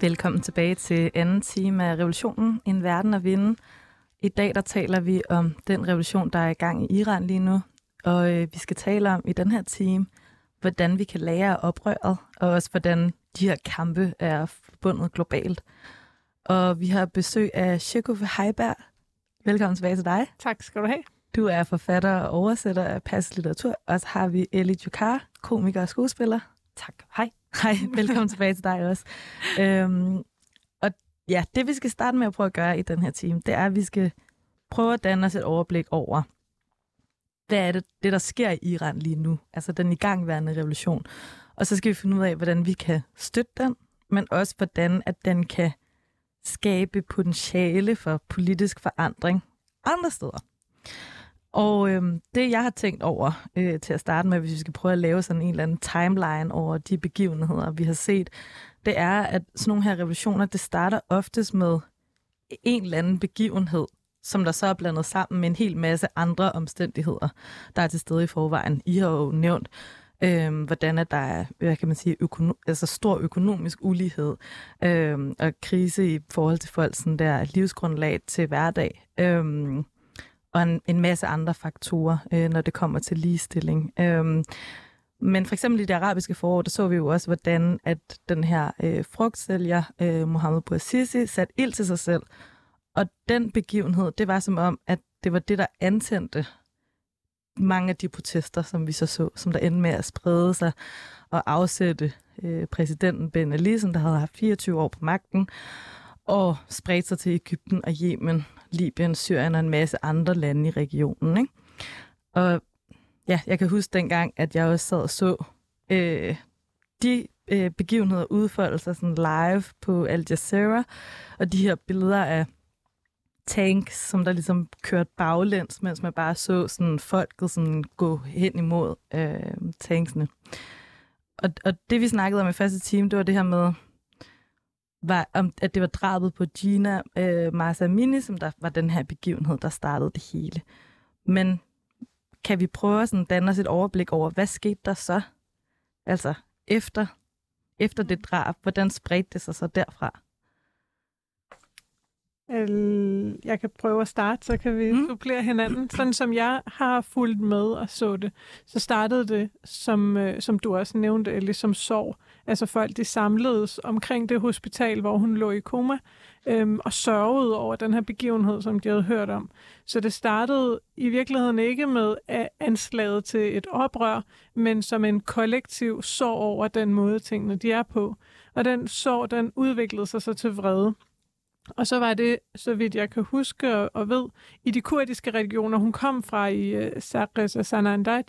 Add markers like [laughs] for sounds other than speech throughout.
Velkommen tilbage til anden time af Revolutionen, En Verden at Vinde. I dag der taler vi om den revolution, der er i gang i Iran lige nu. Og øh, vi skal tale om i den her time, hvordan vi kan lære af oprøret, og også hvordan de her kampe er forbundet globalt. Og vi har besøg af Shekove Heiberg. Velkommen tilbage til dig. Tak skal du have. Du er forfatter og oversætter af passiv litteratur. Og så har vi Ellie Jukar, komiker og skuespiller. Tak. Hej. Hej, velkommen tilbage til dig også. Øhm, og ja, det vi skal starte med at prøve at gøre i den her time, det er, at vi skal prøve at danne os et overblik over, hvad er det, det der sker i Iran lige nu, altså den igangværende revolution. Og så skal vi finde ud af, hvordan vi kan støtte den, men også hvordan at den kan skabe potentiale for politisk forandring andre steder. Og øh, det, jeg har tænkt over øh, til at starte med, hvis vi skal prøve at lave sådan en eller anden timeline over de begivenheder, vi har set, det er, at sådan nogle her revolutioner, det starter oftest med en eller anden begivenhed, som der så er blandet sammen med en hel masse andre omstændigheder, der er til stede i forvejen. I har jo nævnt, øh, hvordan at der er hvad kan man sige, økono- altså stor økonomisk ulighed øh, og krise i forhold til folk, sådan der livsgrundlag til hverdag. Øh, og en, en masse andre faktorer, øh, når det kommer til ligestilling. Øh, men for eksempel i det arabiske forår, der så vi jo også, hvordan at den her øh, frugtsælger, øh, Mohammed Bouazizi, satte ild til sig selv. Og den begivenhed, det var som om, at det var det, der antændte mange af de protester, som vi så så, som der endte med at sprede sig og afsætte øh, præsidenten Ben Ali, som der havde haft 24 år på magten, og spredte sig til Ægypten og Yemen, Libyen, Syrien og en masse andre lande i regionen. Ikke? Og ja, jeg kan huske dengang, at jeg også sad og så øh, de øh, begivenheder udfolde sig sådan live på Al Jazeera, og de her billeder af tanks, som der ligesom kørte baglæns, mens man bare så sådan folket sådan gå hen imod øh, tanksene. Og, og det vi snakkede om i første time, det var det her med, var, om, at det var drabet på Gina øh, Marsamini, som der var den her begivenhed, der startede det hele. Men kan vi prøve at danne os et overblik over, hvad skete der så? Altså efter, efter det drab, hvordan spredte det sig så derfra? Jeg kan prøve at starte, så kan vi mm. supplere hinanden. Sådan som jeg har fulgt med og så det, så startede det, som, øh, som du også nævnte, ligesom sorg. Altså folk, de samledes omkring det hospital, hvor hun lå i koma, øhm, og sørgede over den her begivenhed, som de havde hørt om. Så det startede i virkeligheden ikke med anslaget til et oprør, men som en kollektiv sorg over den måde, tingene de er på. Og den sorg, den udviklede sig så til vrede. Og så var det, så vidt jeg kan huske og, ved, i de kurdiske regioner, hun kom fra i uh, og Sanandaj,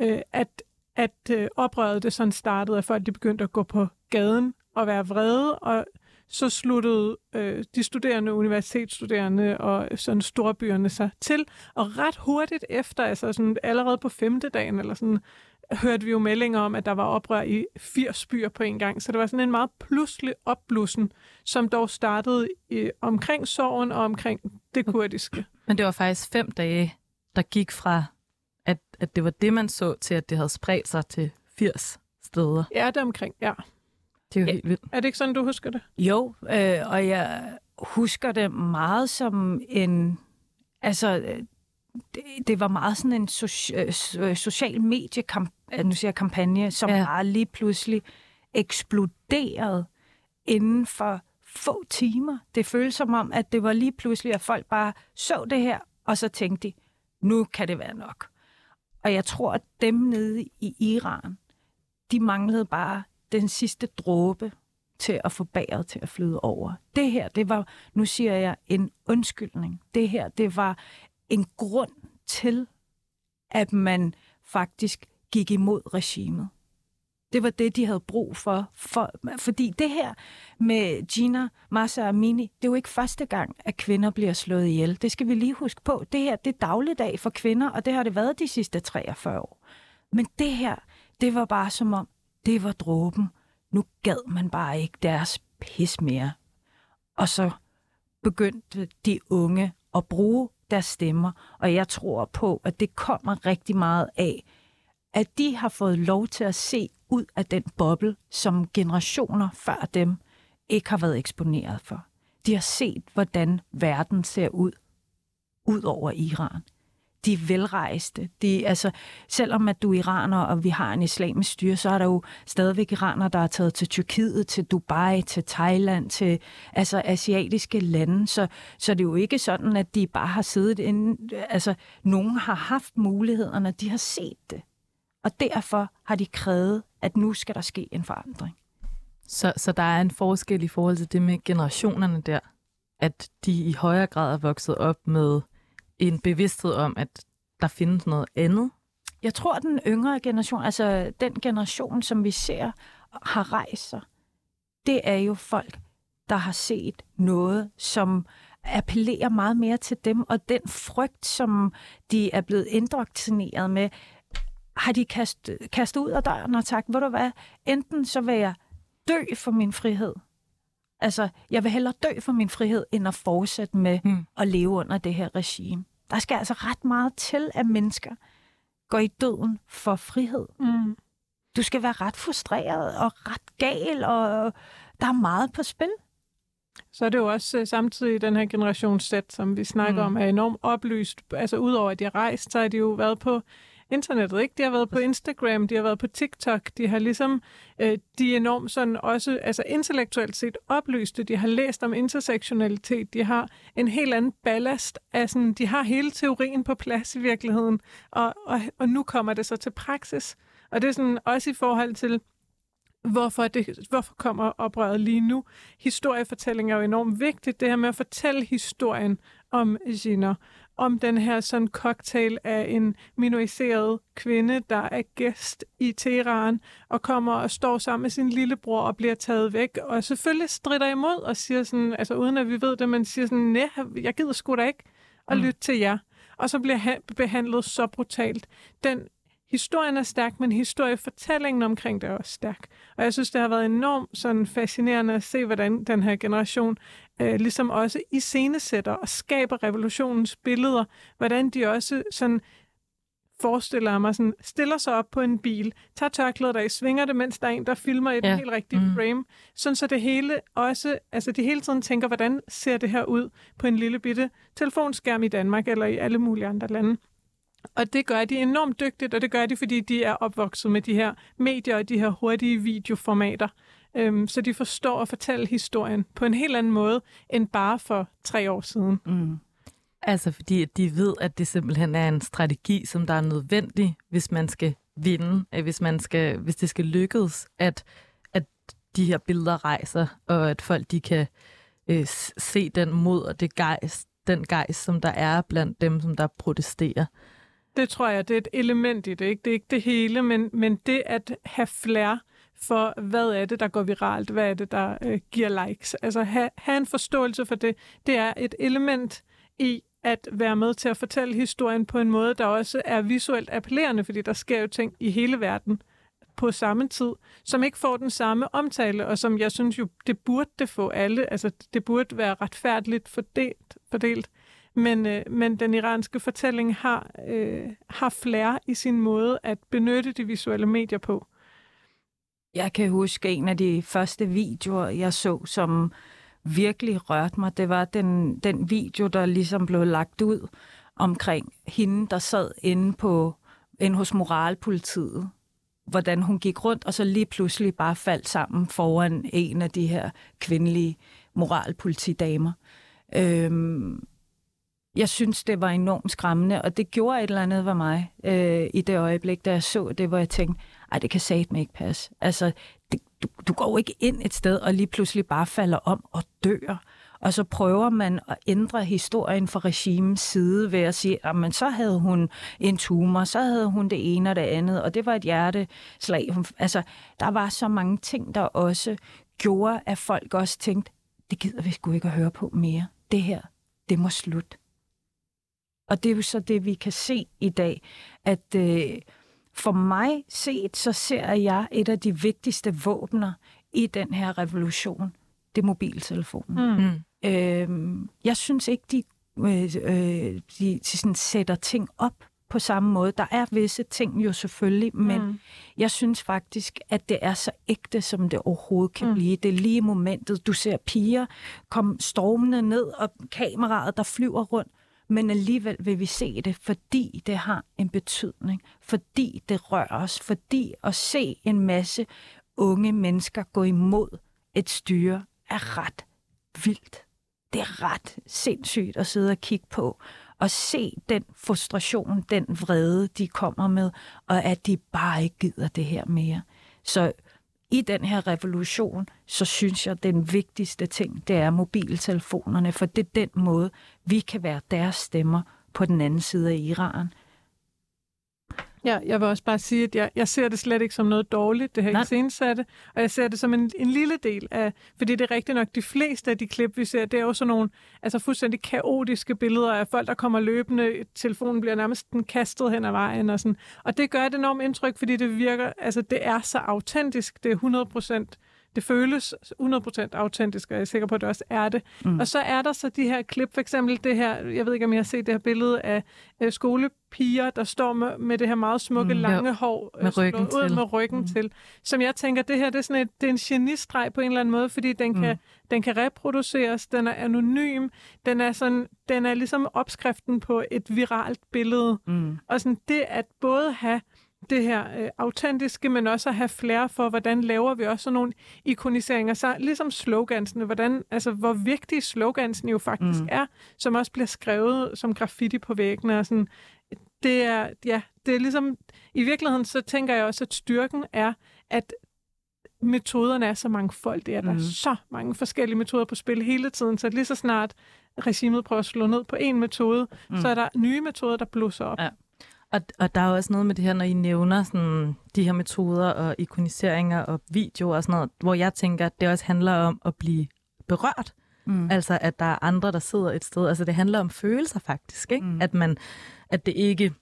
øh, at, at øh, oprøret det sådan startede, at folk de begyndte at gå på gaden og være vrede, og så sluttede øh, de studerende, universitetsstuderende og sådan storbyerne sig til, og ret hurtigt efter, altså sådan allerede på femte dagen, eller sådan, hørte vi jo meldinger om, at der var oprør i 80 byer på en gang. Så det var sådan en meget pludselig opblussen, som dog startede i, omkring sorgen og omkring det kurdiske. Men det var faktisk fem dage, der gik fra, at, det var det, man så, til at det havde spredt sig til 80 steder. Ja, det omkring, ja. Det er jo ja. helt vildt. Er det ikke sådan, du husker det? Jo, øh, og jeg husker det meget som en... Altså, det, det var meget sådan en so- øh, social mediekampagne, nu siger jeg kampagne, som ja. bare lige pludselig eksploderede inden for få timer. Det føltes som om, at det var lige pludselig, at folk bare så det her, og så tænkte de, nu kan det være nok. Og jeg tror, at dem nede i Iran, de manglede bare den sidste dråbe til at få bæret til at flyde over. Det her, det var, nu siger jeg, en undskyldning. Det her, det var en grund til, at man faktisk gik imod regimet. Det var det, de havde brug for, for fordi det her med Gina Massa Mini det er jo ikke første gang, at kvinder bliver slået ihjel. Det skal vi lige huske på. Det her, det er dagligdag for kvinder, og det har det været de sidste 43 år. Men det her, det var bare som om, det var dråben. Nu gad man bare ikke deres pis mere. Og så begyndte de unge at bruge deres stemmer, og jeg tror på, at det kommer rigtig meget af, at de har fået lov til at se ud af den boble, som generationer før dem ikke har været eksponeret for. De har set, hvordan verden ser ud, ud over Iran. De er velrejste. De, altså, selvom at du er iraner, og vi har en islamisk styre, så er der jo stadigvæk iranere, der er taget til Tyrkiet, til Dubai, til Thailand, til altså, asiatiske lande. Så, så det er jo ikke sådan, at de bare har siddet inde. Altså, nogen har haft mulighederne, de har set det. Og derfor har de krævet, at nu skal der ske en forandring. Så, så der er en forskel i forhold til det med generationerne der, at de i højere grad er vokset op med en bevidsthed om, at der findes noget andet? Jeg tror, at den yngre generation, altså den generation, som vi ser har rejst sig, det er jo folk, der har set noget, som appellerer meget mere til dem, og den frygt, som de er blevet indoktrineret med, har de kastet, kastet ud af døren og sagt, ved du hvad, enten så vil jeg dø for min frihed, Altså, jeg vil hellere dø for min frihed, end at fortsætte med mm. at leve under det her regime. Der skal altså ret meget til, at mennesker går i døden for frihed. Mm. Du skal være ret frustreret og ret gal, og der er meget på spil. Så er det jo også uh, samtidig den her generationssæt, som vi snakker mm. om, er enormt oplyst. Altså udover at de har rejst, så har de jo været på internettet. Ikke? De har været på Instagram, de har været på TikTok, de har ligesom, øh, de er enormt sådan også, altså intellektuelt set oplyste, de har læst om intersektionalitet, de har en helt anden ballast, altså de har hele teorien på plads i virkeligheden, og, og, og nu kommer det så til praksis. Og det er sådan også i forhold til, hvorfor, det, hvorfor kommer oprøret lige nu. Historiefortælling er jo enormt vigtigt, det her med at fortælle historien om Gina, om den her sådan cocktail af en minoriseret kvinde, der er gæst i Teheran og kommer og står sammen med sin lillebror og bliver taget væk, og selvfølgelig strider imod og siger sådan, altså uden at vi ved det, men siger sådan, nej, jeg gider sgu da ikke at mm. lytte til jer. Og så bliver han behandlet så brutalt. Den historien er stærk, men historiefortællingen omkring det er også stærk. Og jeg synes, det har været enormt sådan fascinerende at se, hvordan den her generation øh, ligesom også iscenesætter og skaber revolutionens billeder. Hvordan de også sådan forestiller mig, sådan, stiller sig op på en bil, tager tørklædet af, svinger det, mens der er en, der filmer i ja. den helt rigtige mm. frame. Sådan så det hele også, altså de hele tiden tænker, hvordan ser det her ud på en lille bitte telefonskærm i Danmark eller i alle mulige andre lande. Og det gør de enormt dygtigt, og det gør de, fordi de er opvokset med de her medier og de her hurtige videoformater. Øhm, så de forstår at fortælle historien på en helt anden måde, end bare for tre år siden. Mm. Altså fordi at de ved, at det simpelthen er en strategi, som der er nødvendig, hvis man skal vinde, øh, hvis, man skal, hvis det skal lykkes, at, at de her billeder rejser, og at folk de kan øh, se den mod og det gejst, den gejst, som der er blandt dem, som der protesterer. Det tror jeg, det er et element i det. Ikke? Det er ikke det hele, men, men det at have flere for, hvad er det, der går viralt, hvad er det, der øh, giver likes. Altså have, have en forståelse for det. Det er et element i at være med til at fortælle historien på en måde, der også er visuelt appellerende, fordi der sker jo ting i hele verden på samme tid, som ikke får den samme omtale, og som jeg synes jo, det burde det få alle. Altså, det burde være retfærdeligt fordelt. fordelt. Men, øh, men den iranske fortælling har, øh, har flere i sin måde at benytte de visuelle medier på. Jeg kan huske en af de første videoer, jeg så, som virkelig rørte mig. Det var den, den video, der ligesom blev lagt ud omkring hende, der sad inde, på, inde hos moralpolitiet. Hvordan hun gik rundt, og så lige pludselig bare faldt sammen foran en af de her kvindelige moralpolitidamer. Øhm, jeg synes, det var enormt skræmmende, og det gjorde et eller andet ved mig øh, i det øjeblik, da jeg så det, hvor jeg tænkte, ej, det kan satme ikke passe. Altså, det, du, du går jo ikke ind et sted og lige pludselig bare falder om og dør. Og så prøver man at ændre historien fra regimens side ved at sige, ah, at så havde hun en tumor, så havde hun det ene og det andet, og det var et hjerteslag. Altså, der var så mange ting, der også gjorde, at folk også tænkte, det gider vi sgu ikke at høre på mere. Det her, det må slutte. Og det er jo så det, vi kan se i dag, at øh, for mig set, så ser jeg et af de vigtigste våbner i den her revolution, det er mobiltelefonen. Mm. Øh, jeg synes ikke, de, øh, øh, de, de sådan sætter ting op på samme måde. Der er visse ting jo selvfølgelig, men Mm. jeg synes faktisk, at det er så ægte, som det overhovedet kan Mm. mm. blive. Det er lige momentet, du ser piger komme stormende ned, og kameraet, der flyver rundt, men alligevel vil vi se det, fordi det har en betydning, fordi det rører os, fordi at se en masse unge mennesker gå imod et styre er ret vildt. Det er ret sindssygt at sidde og kigge på og se den frustration, den vrede, de kommer med, og at de bare ikke gider det her mere. Så i den her revolution, så synes jeg, at den vigtigste ting, det er mobiltelefonerne, for det er den måde, vi kan være deres stemmer på den anden side af Iran. Ja, jeg vil også bare sige, at jeg, jeg ser det slet ikke som noget dårligt, det her Nej. iscenesatte, og jeg ser det som en, en lille del af, fordi det er rigtigt nok, de fleste af de klip, vi ser, det er jo sådan nogle altså fuldstændig kaotiske billeder af folk, der kommer løbende, telefonen bliver nærmest den kastet hen ad vejen, og, sådan. og det gør et enormt indtryk, fordi det virker, altså det er så autentisk, det er 100 procent det føles 100% autentisk, og jeg er sikker på, at det også er det. Mm. Og så er der så de her klip, for eksempel det her, jeg ved ikke, om I har set det her billede af øh, skolepiger, der står med, med det her meget smukke, Mm. lange hår, øh, Med ryggen ud til. med ryggen mm. til. Som jeg tænker, det her det er, sådan et, det er en genistreg på en eller anden måde, fordi den kan, Mm. den kan reproduceres, den er anonym, den er, sådan, den er ligesom opskriften på et viralt billede. Mm. Og sådan det at både have det her øh, autentiske, men også at have flere for, hvordan laver vi også sådan nogle ikoniseringer. Så ligesom slogansene, hvordan, altså, hvor vigtige slogansene jo faktisk mm. Mm. er, som også bliver skrevet som graffiti på væggene. Og sådan, det er, ja, det er ligesom, i virkeligheden så tænker jeg også, at styrken er, at metoderne er så mangfoldige, at der er Mhm. så mange forskellige metoder på spil hele tiden, så lige så snart regimet prøver at slå ned på en metode, mm. så er der nye metoder, der blusser op. Ja. Og, og der er også noget med det her, når I nævner sådan, de her metoder og ikoniseringer og videoer og sådan noget, hvor jeg tænker, at det også handler om at blive berørt. Mm. Altså, at der er andre, der sidder et sted. Altså, det handler om følelser faktisk, ikke? Mm. At, man, at det ikke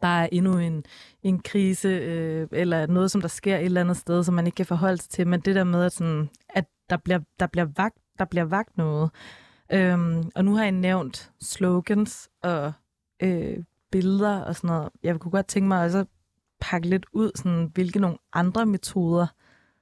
bare er endnu en, en krise, øh, eller noget, som der sker et eller andet sted, som man ikke kan forholde sig til, men det der med, at, sådan, at der, bliver, der, bliver vagt, der bliver vagt noget. Øhm, og nu har jeg nævnt slogans og øh, billeder og sådan noget. Jeg kunne godt tænke mig også at pakke lidt ud, sådan, hvilke nogle andre metoder,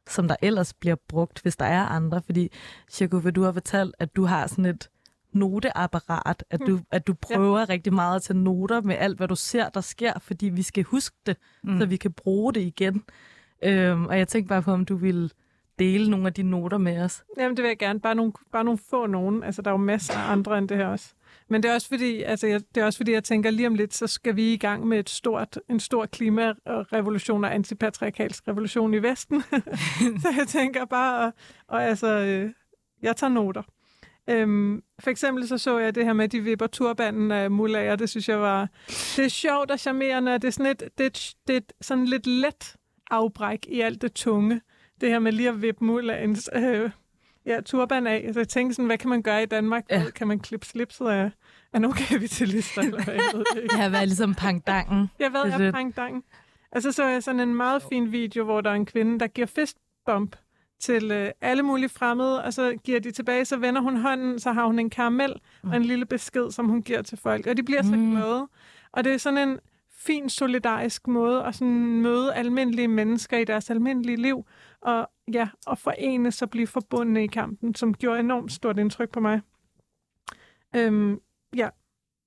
som der ellers bliver brugt, hvis der er andre. Fordi, Shako, du har fortalt, at du har sådan et noteapparat, at du, at du prøver ja. rigtig meget at tage noter med alt, hvad du ser, der sker, fordi vi skal huske det, mm. så vi kan bruge det igen. Øhm, og jeg tænkte bare på, om du ville dele nogle af de noter med os. Jamen, det vil jeg gerne. Bare nogle, bare nogle få nogen. Altså, der er jo masser af andre end det her også. Men det er også fordi, altså, jeg, det er også fordi, jeg tænker, lige om lidt, så skal vi i gang med et stort, en stor klimarevolution og antipatriarkalsk revolution i Vesten. [laughs] så jeg tænker bare, og, og altså, øh, jeg tager noter. Øhm, for eksempel så så jeg det her med, at de vipper turbanden af mullager. Det synes jeg var... Det er sjovt og charmerende, og det er sådan et, det er det er sådan lidt let afbræk i alt det tunge. Det her med lige at vippe mullagens øh, ja, turban af. Så jeg tænkte sådan, hvad kan man gøre i Danmark? Ja. Kan man klippe slipset af, af nogle kapitalister? Eller hvad? Jeg ved det ikke. Jeg har været ligesom pangdangen. Jeg ved, er jeg lidt- pang dang. Og så så jeg sådan en meget fin video, hvor der er en kvinde, der giver fistbump til øh, alle mulige fremmede, og så giver de tilbage, så vender hun hånden, så har hun en karamel og en lille besked, som hun giver til folk. Og de bliver så Mm. glade. Og det er sådan en fin, solidarisk måde at sådan møde almindelige mennesker i deres almindelige liv, og ja, og forenes og blive forbundne i kampen, som gjorde enormt stort indtryk på mig. Øhm, ja,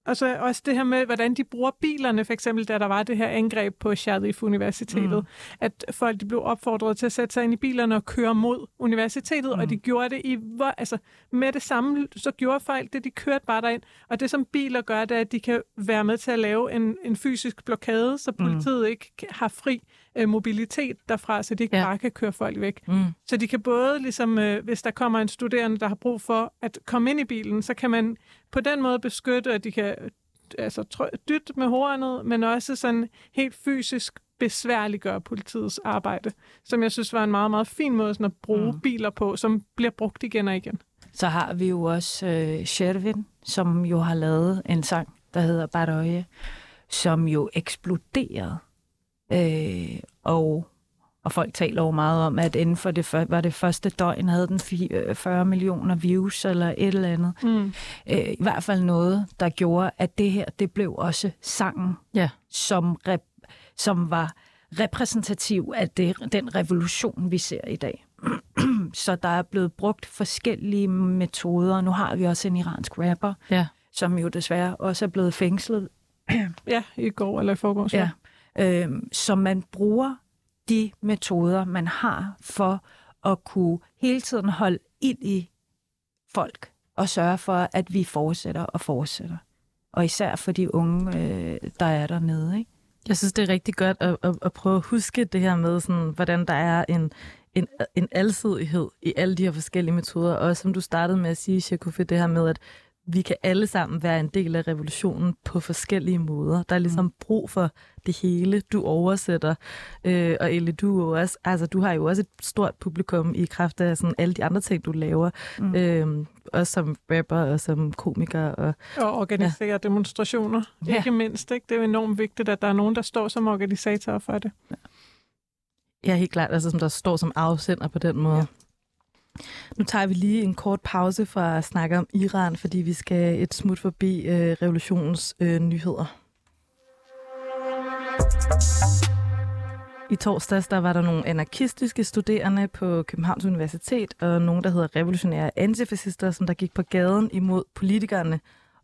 og så også det her med, hvordan de bruger bilerne, for eksempel da der var det her angreb på Sharif Universitetet, Mm. mm. at folk de blev opfordret til at sætte sig ind i bilerne og køre mod universitetet, mm. Mm. og de gjorde det i, hvor, altså med det samme, så gjorde folk det, de kørte bare derind, og det som biler gør, det er, at de kan være med til at lave en, en fysisk blokade, så politiet mm. ikke har fri øh, mobilitet derfra, så de ikke Ja. bare kan køre folk væk. Mm. Så de kan både, ligesom, øh, hvis der kommer en studerende, der har brug for at komme ind i bilen, så kan man på den måde beskytte, at de kan øh, altså, dytte med hornet, men også sådan helt fysisk besværliggøre politiets arbejde, som jeg synes var en meget, meget fin måde sådan at bruge Mm. biler på, som bliver brugt igen og igen. Så har vi jo også øh, Shervin, som jo har lavet en sang, der hedder Baroje, som jo eksploderede. Øh, og Og folk taler jo meget om, at inden for det, var det første døgn, havde den 40 øh, millioner views eller et eller andet. Mm. Øh, I hvert fald noget, der gjorde, at det her, det blev også sangen, ja. som, rep- som var repræsentativ af det, den revolution, vi ser i dag. [clears throat] Så der er blevet brugt forskellige metoder. Nu har vi også en iransk rapper, ja. som jo desværre også er blevet fængslet. [clears throat] ja, i går eller i forgårs. Ja. Øh, så man bruger de metoder, man har for at kunne hele tiden holde ind i folk og sørge for, at vi fortsætter og fortsætter. Og især for de unge, øh, der er dernede. Ikke? Jeg synes, det er rigtig godt at, at, at prøve at huske det her med, sådan, hvordan der er en, en, en alsidighed i alle de her forskellige metoder. Og som du startede med at sige, Shakufi, det her med, at vi kan alle sammen være en del af revolutionen på forskellige måder. Der er ligesom mm. brug for det hele, du oversætter. Øh, og Elle, du, også, altså, du har jo også et stort publikum i kraft af sådan, alle de andre ting, du laver. Mm. Øh, også som rapper og som komiker. Og, og organisere ja. demonstrationer, ja. ikke mindst. Ikke? Det er enormt vigtigt, at der er nogen, der står som organisator for det. Ja. Ja, helt klart. Altså, som der står som afsender på den måde. Ja. Nu tager vi lige en kort pause fra at snakke om Iran, fordi vi skal et smut forbi øh, revolutionens øh, nyheder. I torsdags der var der nogle anarkistiske studerende på Københavns Universitet, og nogle, der hedder revolutionære antifascister, som der gik på gaden imod politikerne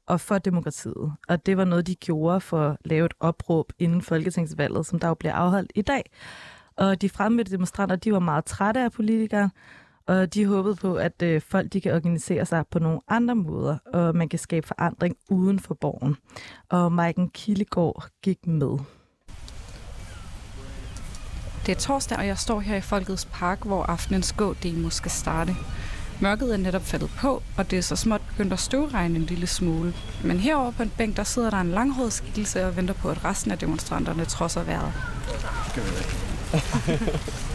og for demokratiet. Og det var noget, de gjorde for at lave et opråb inden folketingsvalget, som der jo bliver afholdt i dag. Og de fremmødte demonstranter, de var meget trætte af politikere, og de håbede på, at øh, folk de kan organisere sig på nogle andre måder, og man kan skabe forandring uden for borgen. Og Maiken Kildegård gik med. Det er torsdag, og jeg står her i Folkets Park, hvor aftenens gå-demo skal starte. Mørket er netop faldet på, og det er så småt begyndt at støvregne en lille smule. Men herover på en bænk, der sidder der en langhåret skikkelse og venter på, at resten af demonstranterne trodser vejret. [laughs]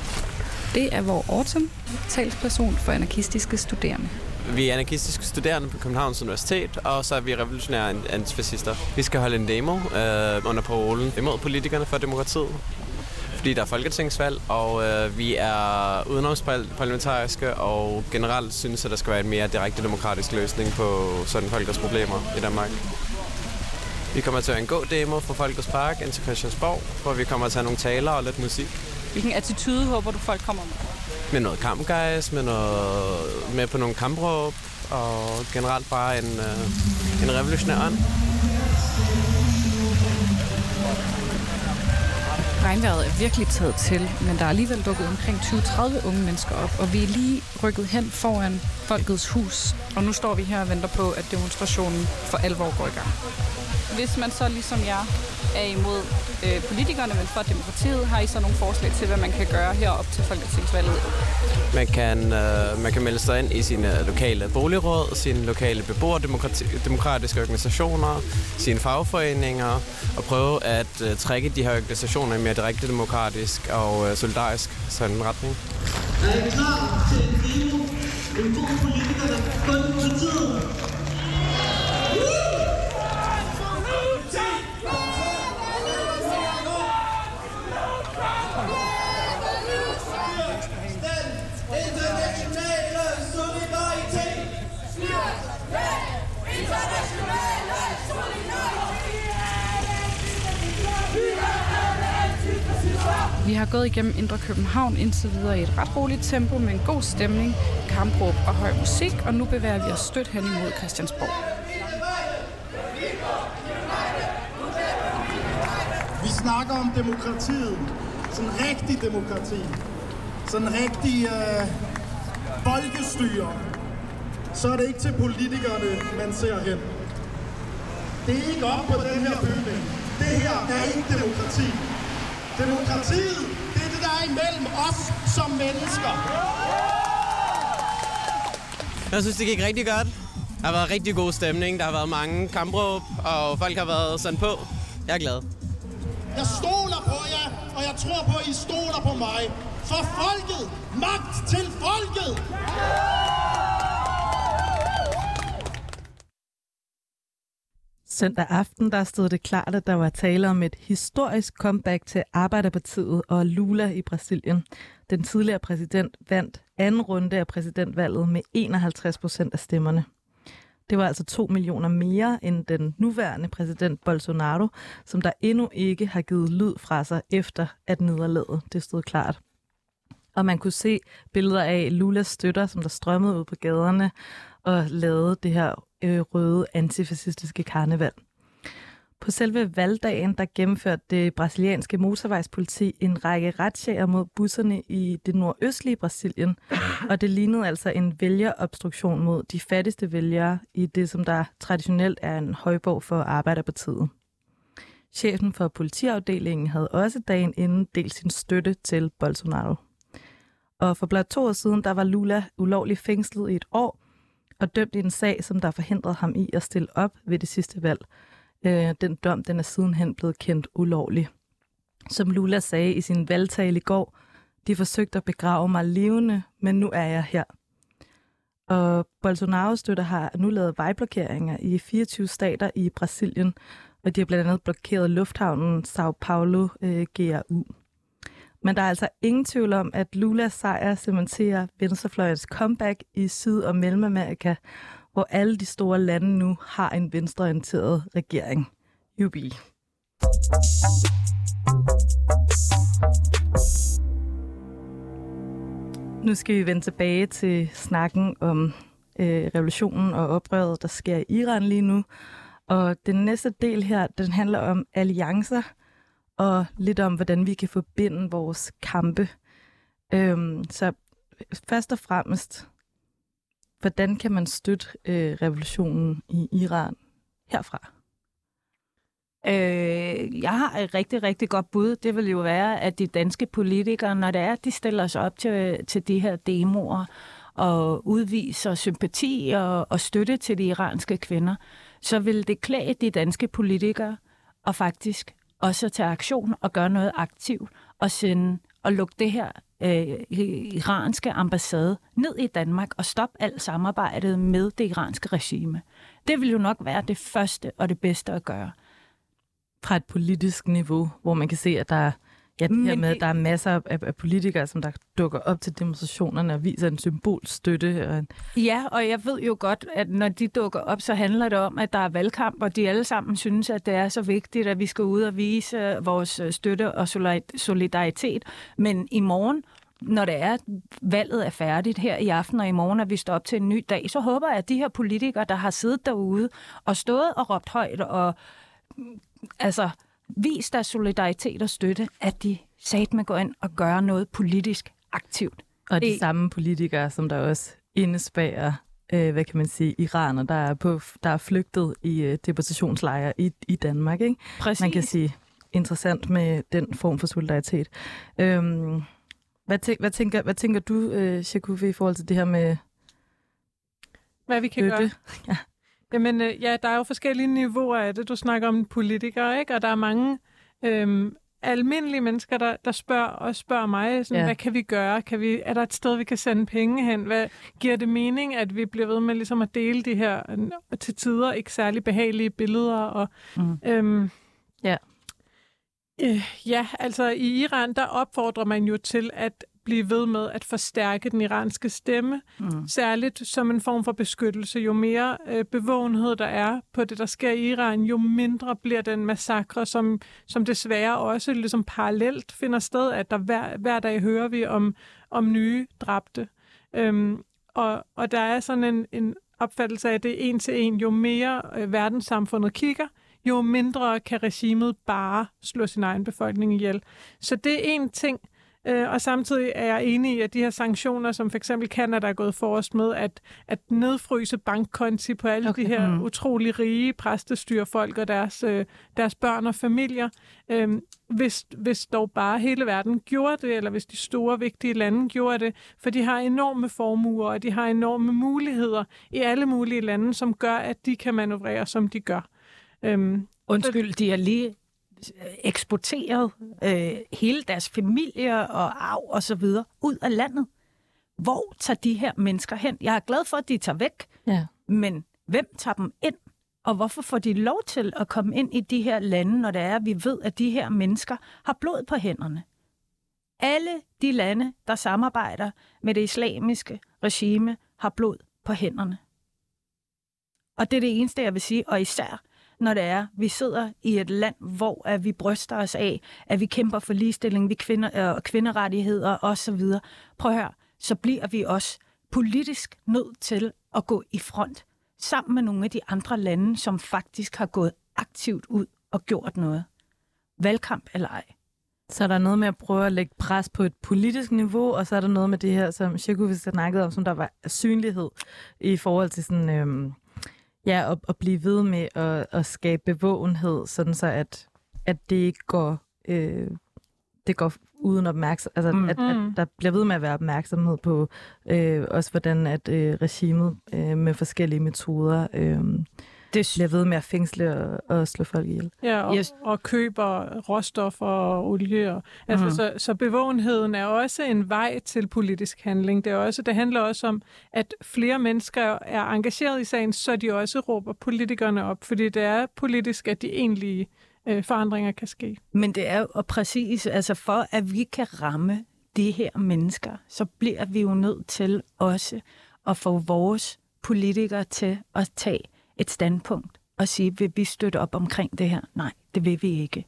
Det er vores Autumn, talsperson for anarkistiske studerende. Vi er anarkistiske studerende på Københavns Universitet, og så er vi revolutionære antifascister. Vi skal holde en demo øh, under parolen imod politikerne for demokratiet, fordi der er folketingsvalg, og øh, vi er udenomsparlamentariske og generelt synes, at der skal være en mere direkte demokratisk løsning på sådan folkets problemer i Danmark. Vi kommer til at en god demo fra Folkets Park ind til Christiansborg, hvor vi kommer til at have nogle taler og lidt musik. Hvilken attitude håber du, folk kommer med? Med noget kampgejs, med, noget, med på nogle kampråb, og generelt bare en, øh, en revolutionær ånd. Regnvejret er virkelig taget til, men der er alligevel dukket omkring 20-30 unge mennesker op, og vi er lige rykket hen foran Folkets Hus. Og nu står vi her og venter på, at demonstrationen for alvor går i gang. Hvis man så ligesom jeg er imod øh, politikerne, men for demokratiet, har I så nogle forslag til, hvad man kan gøre herop til folketingsvalget? Man kan, øh, man kan melde sig ind i sine lokale boligråd, sine lokale beboerdemokratiske organisationer, sine fagforeninger, og prøve at øh, trække de her organisationer i mere direkte demokratisk og øh, solidarisk sådan retning. Er I klar til har gået igennem Indre København indtil videre i et ret roligt tempo med en god stemning, kampråb og høj musik, og nu bevæger vi os stødt hen imod Christiansborg. Vi snakker om demokratiet. Sådan rigtig demokrati. Sådan rigtig øh, folkestyre. Så er det ikke til politikerne, man ser hen. Det er ikke op på den her bygning. Det her er ikke demokrati. Demokratiet, imellem os som mennesker. Jeg synes, det gik rigtig godt. Der har været rigtig god stemning. Der har været mange kampråb, og folk har været sådan på. Jeg er glad. Jeg stoler på jer, og jeg tror på, at I stoler på mig. For folket! Magt til folket! Søndag aften der stod det klart, at der var tale om et historisk comeback til Arbejderpartiet og Lula i Brasilien. Den tidligere præsident vandt anden runde af præsidentvalget med 51 procent af stemmerne. Det var altså 2 millioner mere end den nuværende præsident Bolsonaro, som der endnu ikke har givet lyd fra sig efter at nederlaget det stod klart. Og man kunne se billeder af Lulas støtter, som der strømmede ud på gaderne og lavede det her øh, røde antifascistiske karneval. På selve valgdagen, der gennemførte det brasilianske motorvejspoliti en række retsjager mod busserne i det nordøstlige Brasilien, og det lignede altså en vælgerobstruktion mod de fattigste vælgere i det, som der traditionelt er en højborg for Arbejderpartiet. Chefen for politiafdelingen havde også dagen inden delt sin støtte til Bolsonaro. Og for blot to år siden, der var Lula ulovligt fængslet i et år, og dømt i en sag, som der forhindrede ham i at stille op ved det sidste valg. Øh, den dom den er sidenhen blevet kendt ulovlig. Som Lula sagde i sin valgtale i går, de forsøgte at begrave mig levende, men nu er jeg her. Og Bolsonaro-støtter har nu lavet vejblokeringer i 24 stater i Brasilien, og de har blandt andet blokeret lufthavnen Sao Paulo øh, GRU. Men der er altså ingen tvivl om, at Lulas sejr cementerer venstrefløjens comeback i Syd- og Mellemamerika, hvor alle de store lande nu har en venstreorienteret regering. Jubi. Nu skal vi vende tilbage til snakken om øh, revolutionen og oprøret, der sker i Iran lige nu. Og den næste del her, den handler om alliancer, og lidt om, hvordan vi kan forbinde vores kampe. Øhm, så først og fremmest, hvordan kan man støtte øh, revolutionen i Iran herfra? Øh, jeg har et rigtig, rigtig godt bud. Det vil jo være, at de danske politikere, når det er, de stiller sig op til, til de her demoer og udviser sympati og, og støtte til de iranske kvinder, så vil det klæde de danske politikere og faktisk også tage aktion og gøre noget aktivt og sende og lukke det her øh, iranske ambassade ned i Danmark og stoppe alt samarbejdet med det iranske regime. Det vil jo nok være det første og det bedste at gøre. Fra et politisk niveau, hvor man kan se, at der er Ja, det her med, at der er masser af, af politikere, som der dukker op til demonstrationerne og viser en symbolstøtte. Og en... Ja, og jeg ved jo godt, at når de dukker op, så handler det om, at der er valgkamp, og de alle sammen synes, at det er så vigtigt, at vi skal ud og vise vores støtte og solidaritet. Men i morgen, når det er, valget er færdigt her i aften og i morgen, at vi står op til en ny dag, så håber jeg, at de her politikere, der har siddet derude og stået og råbt højt og altså vis deres solidaritet og støtte, at de sat med gå ind og gøre noget politisk aktivt. Og de det... samme politikere, som der også indespærer, øh, hvad kan man sige, iraner, der er, på, der er flygtet i øh, deportationslejre i, i Danmark. Ikke? Præcis. Man kan sige, interessant med den form for solidaritet. Øhm, hvad, tænk, hvad, tænker, hvad tænker du, øh, Shakufi, i forhold til det her med Hvad vi kan støtte? gøre? [laughs] ja. Jamen, øh, ja, der er jo forskellige niveauer af det. Du snakker om politikere, ikke? Og der er mange øhm, almindelige mennesker, der, der spørger og spørger mig, sådan, ja. hvad kan vi gøre? Kan vi, er der et sted, vi kan sende penge hen? Hvad, giver det mening, at vi bliver ved med ligesom at dele de her til tider ikke særlig behagelige billeder? Og, mm. øhm, ja. Øh, ja, altså i Iran, der opfordrer man jo til, at blive ved med at forstærke den iranske stemme, mm. særligt som en form for beskyttelse. Jo mere øh, bevågenhed der er på det, der sker i Iran, jo mindre bliver den massakre, som, som desværre også ligesom parallelt finder sted, at der hver, hver dag hører vi om, om nye dræbte. Øhm, og, og der er sådan en, en opfattelse af, at det er en til en. Jo mere øh, verdenssamfundet kigger, jo mindre kan regimet bare slå sin egen befolkning ihjel. Så det er en ting. Øh, og samtidig er jeg enig i, at de her sanktioner, som for eksempel Canada er gået forrest med, at, at nedfryse bankkonti på alle okay. de her mm. utrolig rige præstestyrfolk og deres, øh, deres børn og familier, øh, hvis, hvis dog bare hele verden gjorde det, eller hvis de store, vigtige lande gjorde det, for de har enorme formuer, og de har enorme muligheder i alle mulige lande, som gør, at de kan manøvrere, som de gør. Øhm, Undskyld, de er lige eksporteret øh, hele deres familie og arv og så videre ud af landet. Hvor tager de her mennesker hen? Jeg er glad for, at de tager væk, ja. men hvem tager dem ind? Og hvorfor får de lov til at komme ind i de her lande, når det er, at vi ved, at de her mennesker har blod på hænderne? Alle de lande, der samarbejder med det islamiske regime, har blod på hænderne. Og det er det eneste, jeg vil sige, og især når det er, vi sidder i et land, hvor at vi bryster os af, at vi kæmper for ligestilling, vi kvinder, øh, kvinderettigheder osv. Prøv at høre, så bliver vi også politisk nødt til at gå i front sammen med nogle af de andre lande, som faktisk har gået aktivt ud og gjort noget. Valgkamp eller ej. Så er der noget med at prøve at lægge pres på et politisk niveau, og så er der noget med det her, som Shekuvis snakkede om, som der var synlighed i forhold til sådan, øhm, ja, at, at blive ved med at, at skabe bevågenhed, sådan så at, at det ikke går, øh, det går uden opmærksomhed, altså mm. at, at der bliver ved med at være opmærksomhed på øh, også hvordan at øh, regimet øh, med forskellige metoder øh, det bliver ved med at fængsle og, og slå folk ihjel. Ja, og, yes. og køber råstoffer og olie. Og, altså, mm. så, så bevågenheden er også en vej til politisk handling. Det, er også, det handler også om, at flere mennesker er engageret i sagen, så de også råber politikerne op, fordi det er politisk, at de egentlige øh, forandringer kan ske. Men det er jo præcis, altså for at vi kan ramme de her mennesker, så bliver vi jo nødt til også at få vores politikere til at tage et standpunkt og sige, vil vi støtte op omkring det her? Nej, det vil vi ikke.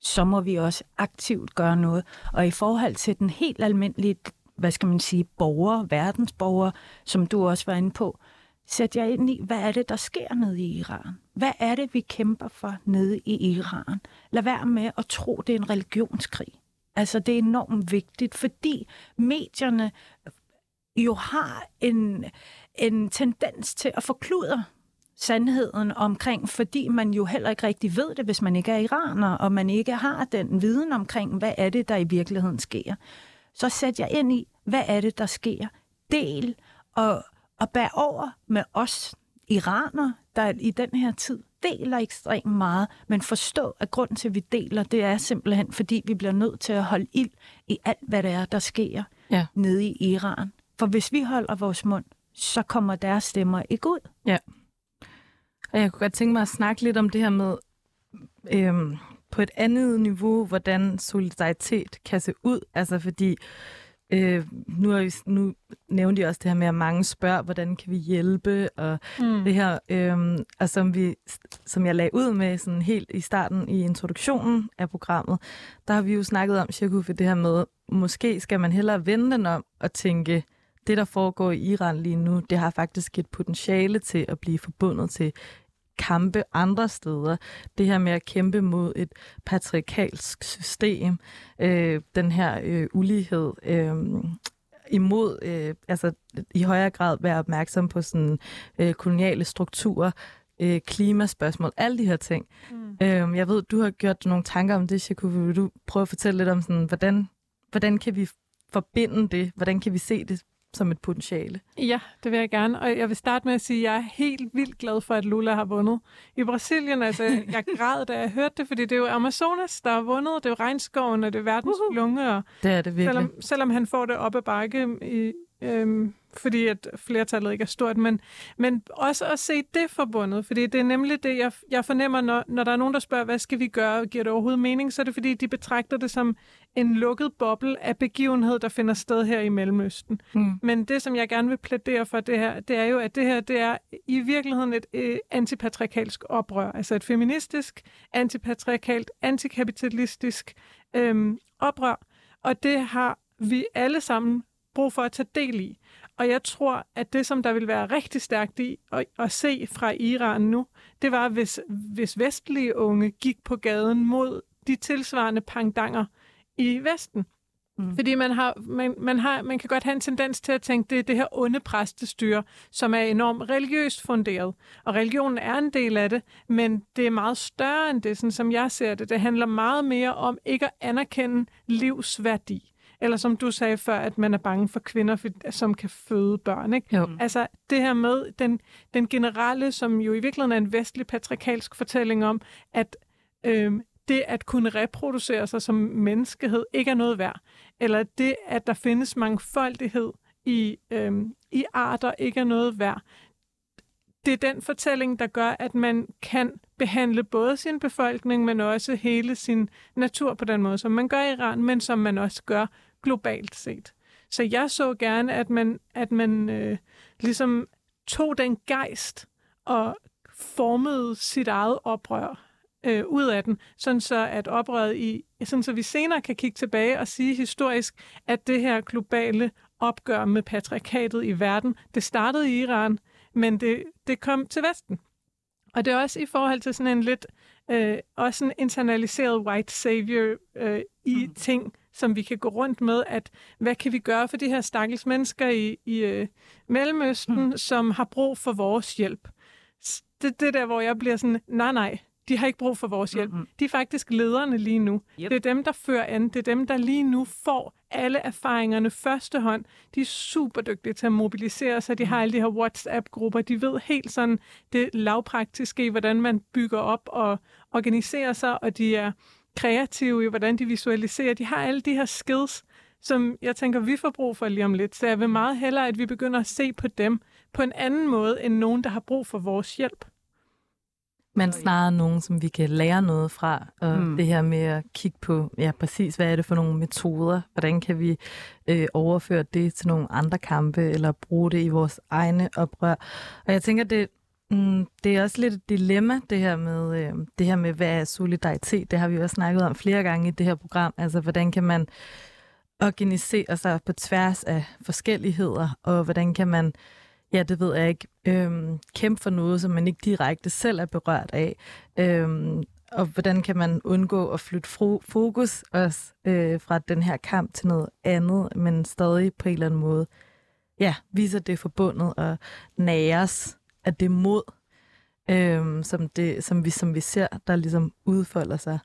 Så må vi også aktivt gøre noget. Og i forhold til den helt almindelige, hvad skal man sige, borger, verdensborger, som du også var inde på, sæt jer ind i, hvad er det, der sker nede i Iran? Hvad er det, vi kæmper for nede i Iran? Lad være med at tro, det er en religionskrig. Altså, det er enormt vigtigt, fordi medierne jo har en, en tendens til at forkludre sandheden omkring, fordi man jo heller ikke rigtig ved det, hvis man ikke er iraner, og man ikke har den viden omkring, hvad er det, der i virkeligheden sker. Så sæt jeg ind i, hvad er det, der sker. Del og, og bær over med os iraner, der i den her tid deler ekstremt meget, men forstå, at grunden til, at vi deler, det er simpelthen, fordi vi bliver nødt til at holde ild i alt, hvad det er, der sker ja. nede i Iran. For hvis vi holder vores mund, så kommer deres stemmer ikke ud. Ja. Og jeg kunne godt tænke mig at snakke lidt om det her med øhm, på et andet niveau, hvordan solidaritet kan se ud. Altså fordi øh, nu, er vi, nu nævnte jeg også det her med, at mange spørger, hvordan kan vi hjælpe, og mm. det her, øh, og som, vi, som jeg lagde ud med sådan helt i starten i introduktionen af programmet, der har vi jo snakket om, Shakuf, det her med, måske skal man hellere vende den om og tænke, det, der foregår i Iran lige nu, det har faktisk et potentiale til at blive forbundet til kampe andre steder. Det her med at kæmpe mod et patriarkalsk system, øh, den her øh, ulighed, øh, imod, øh, altså i højere grad være opmærksom på sådan øh, koloniale strukturer, øh, klimaspørgsmål, alle de her ting. Mm. Øh, jeg ved, du har gjort nogle tanker om det, Shaku. Vil du prøve at fortælle lidt om, sådan, hvordan, hvordan kan vi forbinde det? Hvordan kan vi se det som et potentiale. Ja, det vil jeg gerne. Og jeg vil starte med at sige, at jeg er helt vildt glad for, at Lula har vundet. I Brasilien, altså, [laughs] jeg græd, da jeg hørte det, fordi det er jo Amazonas, der har vundet. Det er jo regnskoven, og det er verdens uh-huh. lunge. Og det er det virkelig. Selvom, selvom han får det op ad bakke i, øhm, fordi at flertallet ikke er stort, men, men også at se det forbundet, fordi det er nemlig det, jeg, jeg fornemmer, når, når der er nogen, der spørger, hvad skal vi gøre, giver det overhovedet mening, så er det fordi, de betragter det som en lukket boble af begivenhed, der finder sted her i Mellemøsten. Mm. Men det, som jeg gerne vil plædere for det her, det er jo, at det her det er i virkeligheden et øh, antipatriarkalsk oprør, altså et feministisk, antipatriarkalt, antikapitalistisk øh, oprør, og det har vi alle sammen brug for at tage del i. Og jeg tror, at det, som der vil være rigtig stærkt i at, at se fra Iran nu, det var, hvis, hvis vestlige unge gik på gaden mod de tilsvarende pangdanger i Vesten. Mm. Fordi man, har, man, man, har, man kan godt have en tendens til at tænke, det er det her onde præstestyre, som er enormt religiøst funderet. Og religionen er en del af det, men det er meget større end det, sådan som jeg ser det. Det handler meget mere om ikke at anerkende livsværdi. Eller som du sagde før, at man er bange for kvinder, som kan føde børn. Ikke? Jo. Altså det her med den, den generelle, som jo i virkeligheden er en vestlig patriarkalsk fortælling om, at øhm, det at kunne reproducere sig som menneskehed ikke er noget værd. Eller det, at der findes mangfoldighed i, øhm, i arter, ikke er noget værd. det er den fortælling, der gør, at man kan behandle både sin befolkning, men også hele sin natur på den måde, som man gør i Iran, men som man også gør globalt set. Så jeg så gerne, at man, at man øh, ligesom tog den gejst og formede sit eget oprør øh, ud af den, sådan så at oprøret i, sådan så vi senere kan kigge tilbage og sige historisk, at det her globale opgør med patriarkatet i verden, det startede i Iran, men det, det kom til Vesten. Og det er også i forhold til sådan en lidt, øh, også en internaliseret white savior øh, i mm. ting, som vi kan gå rundt med, at hvad kan vi gøre for de her stakkels mennesker i, i øh, Mellemøsten, mm. som har brug for vores hjælp. Det, det der, hvor jeg bliver sådan, nej, nej, de har ikke brug for vores hjælp. Mm-hmm. De er faktisk lederne lige nu. Yep. Det er dem, der fører an. Det er dem, der lige nu får alle erfaringerne første hånd. De er super dygtige til at mobilisere sig. De har alle de her WhatsApp-grupper. De ved helt sådan det lavpraktiske i, hvordan man bygger op og organiserer sig, og de er kreative i, hvordan de visualiserer. De har alle de her skills, som jeg tænker, vi får brug for lige om lidt. Så jeg vil meget hellere, at vi begynder at se på dem på en anden måde, end nogen, der har brug for vores hjælp. Men snarere nogen, som vi kan lære noget fra. Og mm. det her med at kigge på, ja præcis, hvad er det for nogle metoder? Hvordan kan vi øh, overføre det til nogle andre kampe, eller bruge det i vores egne oprør? Og jeg tænker, det, mm, det er også lidt et dilemma, det her, med, øh, det her med, hvad er solidaritet? Det har vi jo også snakket om flere gange i det her program. Altså, hvordan kan man organisere sig på tværs af forskelligheder, og hvordan kan man ja, det ved jeg ikke, øh, kæmpe for noget, som man ikke direkte selv er berørt af. Øh, og hvordan kan man undgå at flytte fokus også øh, fra den her kamp til noget andet, men stadig på en eller anden måde ja, viser det forbundet og næres af det mod, øhm, som, det, som, vi, som vi ser, der ligesom udfolder sig.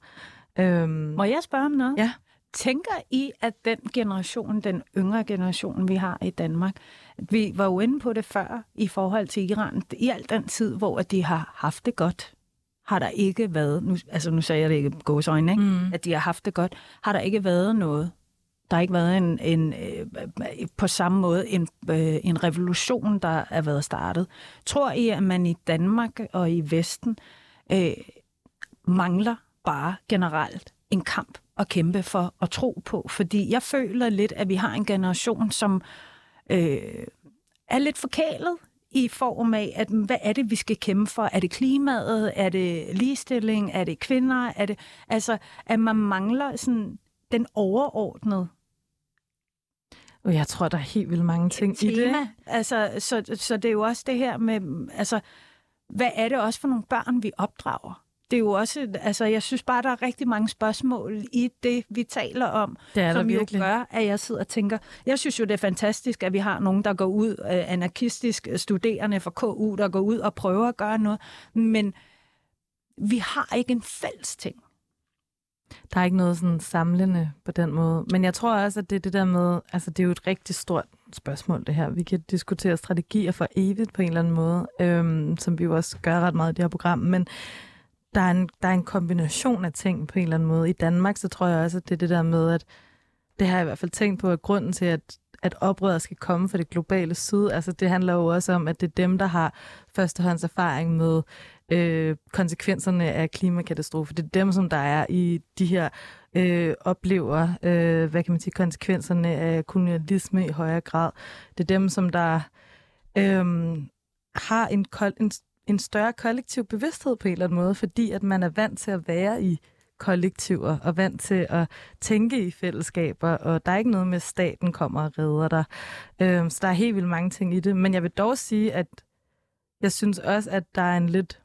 Øhm, Må jeg spørge om noget? Ja. Tænker I, at den generation, den yngre generation, vi har i Danmark, vi var jo inde på det før i forhold til Iran, i al den tid, hvor de har haft det godt, har der ikke været, nu, altså nu sagde jeg det ikke gåsøjne, ikke? Mm. at de har haft det godt, har der ikke været noget. Der har ikke været en, en øh, på samme måde en, øh, en revolution, der er været startet. Tror I, at man i Danmark og i Vesten øh, mangler bare generelt en kamp at kæmpe for og tro på? Fordi jeg føler lidt, at vi har en generation, som øh, er lidt forkælet i form af, at hvad er det, vi skal kæmpe for? Er det klimaet? Er det ligestilling? Er det kvinder? Er det, altså, at man mangler sådan den overordnede jeg tror, der er helt vildt mange ting tema. i det. Altså, så, så det er jo også det her med, altså, hvad er det også for nogle børn, vi opdrager? det er jo også, altså jeg synes bare, der er rigtig mange spørgsmål i det, vi taler om, det er som jo gør, at jeg sidder og tænker, jeg synes jo, det er fantastisk, at vi har nogen, der går ud, øh, anarkistisk studerende fra KU, der går ud og prøver at gøre noget, men vi har ikke en fælles ting. Der er ikke noget sådan samlende på den måde. Men jeg tror også, at det er det der med, altså det er jo et rigtig stort spørgsmål det her. Vi kan diskutere strategier for evigt på en eller anden måde, øhm, som vi jo også gør ret meget i det her program. Men der er, en, der er en kombination af ting på en eller anden måde. I Danmark, så tror jeg også, at det er det der med, at det har jeg i hvert fald tænkt på, at grunden til, at, at oprøret skal komme fra det globale syd, altså det handler jo også om, at det er dem, der har førstehånds erfaring med øh, konsekvenserne af klimakatastrofe. Det er dem, som der er i de her øh, oplever, øh, hvad kan man sige, konsekvenserne af kolonialisme i højere grad. Det er dem, som der øh, har en, en en større kollektiv bevidsthed på en eller anden måde, fordi at man er vant til at være i kollektiver og vant til at tænke i fællesskaber, og der er ikke noget med, at staten kommer og redder dig. Øh, så der er helt vildt mange ting i det. Men jeg vil dog sige, at jeg synes også, at der er en lidt...